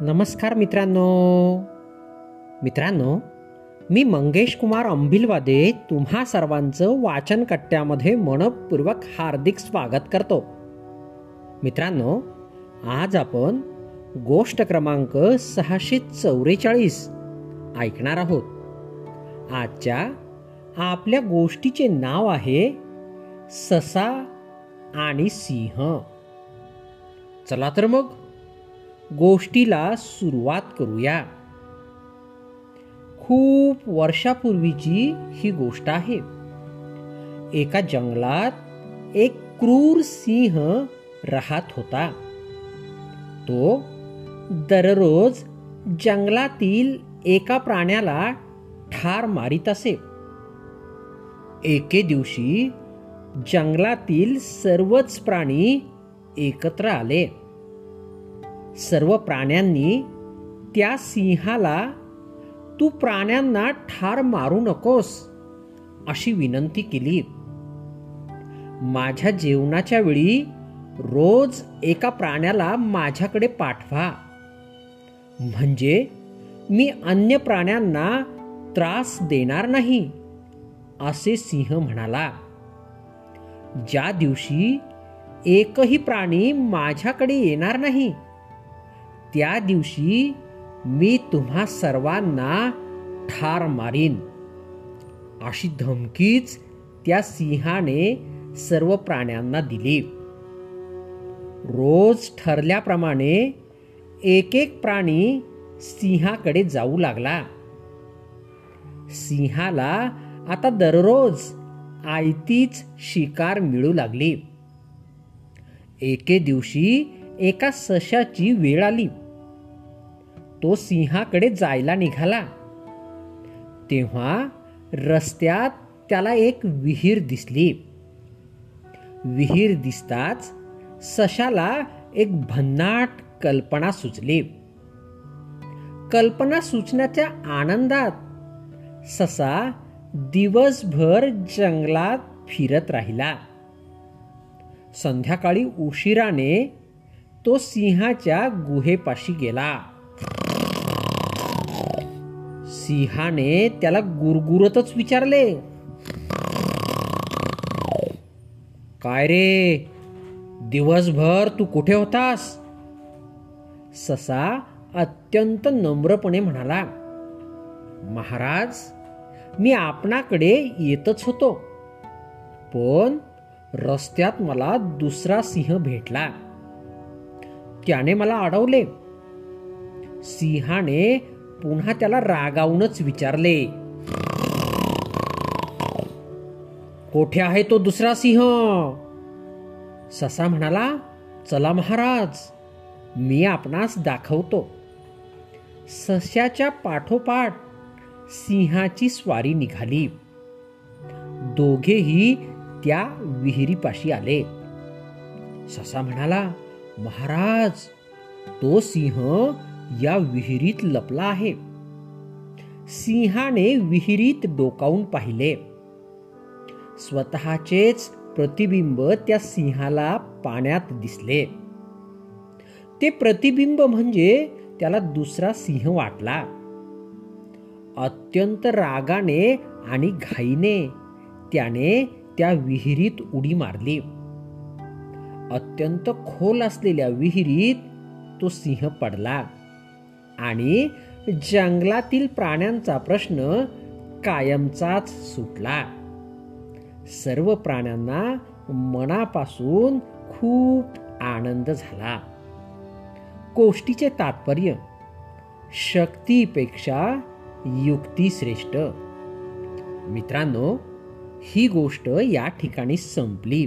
नमस्कार मित्रांनो. मित्रांनो मी मंगेश कुमार अंबिलवादे तुम्हा सर्वांचं वाचन कट्ट्यामध्ये मनपूर्वक हार्दिक स्वागत करतो. मित्रांनो आज आपण गोष्ट क्रमांक सहाशे चौवेचाळीस ऐकणार आहोत. आजच्या आपल्या गोष्टीचे नाव आहे ससा आणि सिंह. चला तर मग. गोष्टीला सुरुवात करूया. खूप वर्षापूर्वीची ही गोष्ट आहे. एका जंगलात एक क्रूर सिंह राहत होता. तो दररोज जंगलातील एका प्राण्याला ठार मारित असे. एके दिवशी जंगलातील सर्वच प्राणी एकत्र आले. सर्व प्राण्यांनी त्या सिंहाला तू प्राण्यांना ठार मारू नकोस अशी विनंती केली माझ्या जेवणाच्या वेळी रोज एका प्राण्याला माझ्याकडे पाठवा. म्हणजे मी अन्य प्राण्यांना त्रास देणार नाही असे सिंह म्हणाला. ज्या दिवशी एकही प्राणी माझ्याकडे येणार नाही त्या दिवशी मी तुम्हा सर्वांना ठार मारीन. अशी धमकीच त्या सिंहाने सर्व प्राण्यांना दिली. रोज ठरल्याप्रमाणे एक एक प्राणी सिंहाकडे जाऊ लागला. सिंहाला आता दररोज आयतीच शिकार मिळू लागली. एके दिवशी एका सशाची वेळ आली. तो सिंहाकडे जायला निघाला. तेव्हा रस्त्यात त्याला एक विहीर दिसली. विहीर दिसताच सशाला एक भन्नाट कल्पना सुचली. कल्पना सुचण्याच्या आनंदात ससा दिवसभर जंगलात फिरत राहिला. संध्याकाळी उशिराने तो सिंहाच्या गुहेपाशी गेला. सिंहाने त्याला गुरगुरतच विचारले. काय रे? दिवसभर तू कुठे होतास? ससा अत्यंत नम्रपणे म्हणाला. महाराज मी आपणाकडे येतच होतो. पण रस्त्यात मला दुसरा सिंह भेटला. त्याने मला अडवले. सिंहाने पुन्हा त्याला रागावूनच विचारले. कोठे आहे तो दुसरा सिंह? ससा म्हणाला चला महाराज मी आपणास दाखवतो. सस्याच्या पाठोपाठ सिंहाची स्वारी निघाली. दोघेही त्या विहिरीपाशी आले. ससा म्हणाला महाराज तो सिंह या विहिरीत लपला आहे. सिंहाने विहिरीत डोकावून पाहिले. स्वतःचेच प्रतिबिंब त्या सिंहाला पाण्यात दिसले. ते प्रतिबिंब म्हणजे त्याला दुसरा सिंह वाटला. अत्यंत रागाने आणि घाईने त्याने त्या विहिरीत उडी मारली. अत्यंत खोल असलेल्या विहिरीत तो सिंह पडला. आणि जंगलातील प्राण्यांचा प्रश्न कायमचाच सुटला. सर्व प्राण्यांना मनापासून खूप आनंद झाला. गोष्टीचे तात्पर्य शक्तीपेक्षा युक्ती श्रेष्ठ. मित्रांनो ही गोष्ट या ठिकाणी संपली.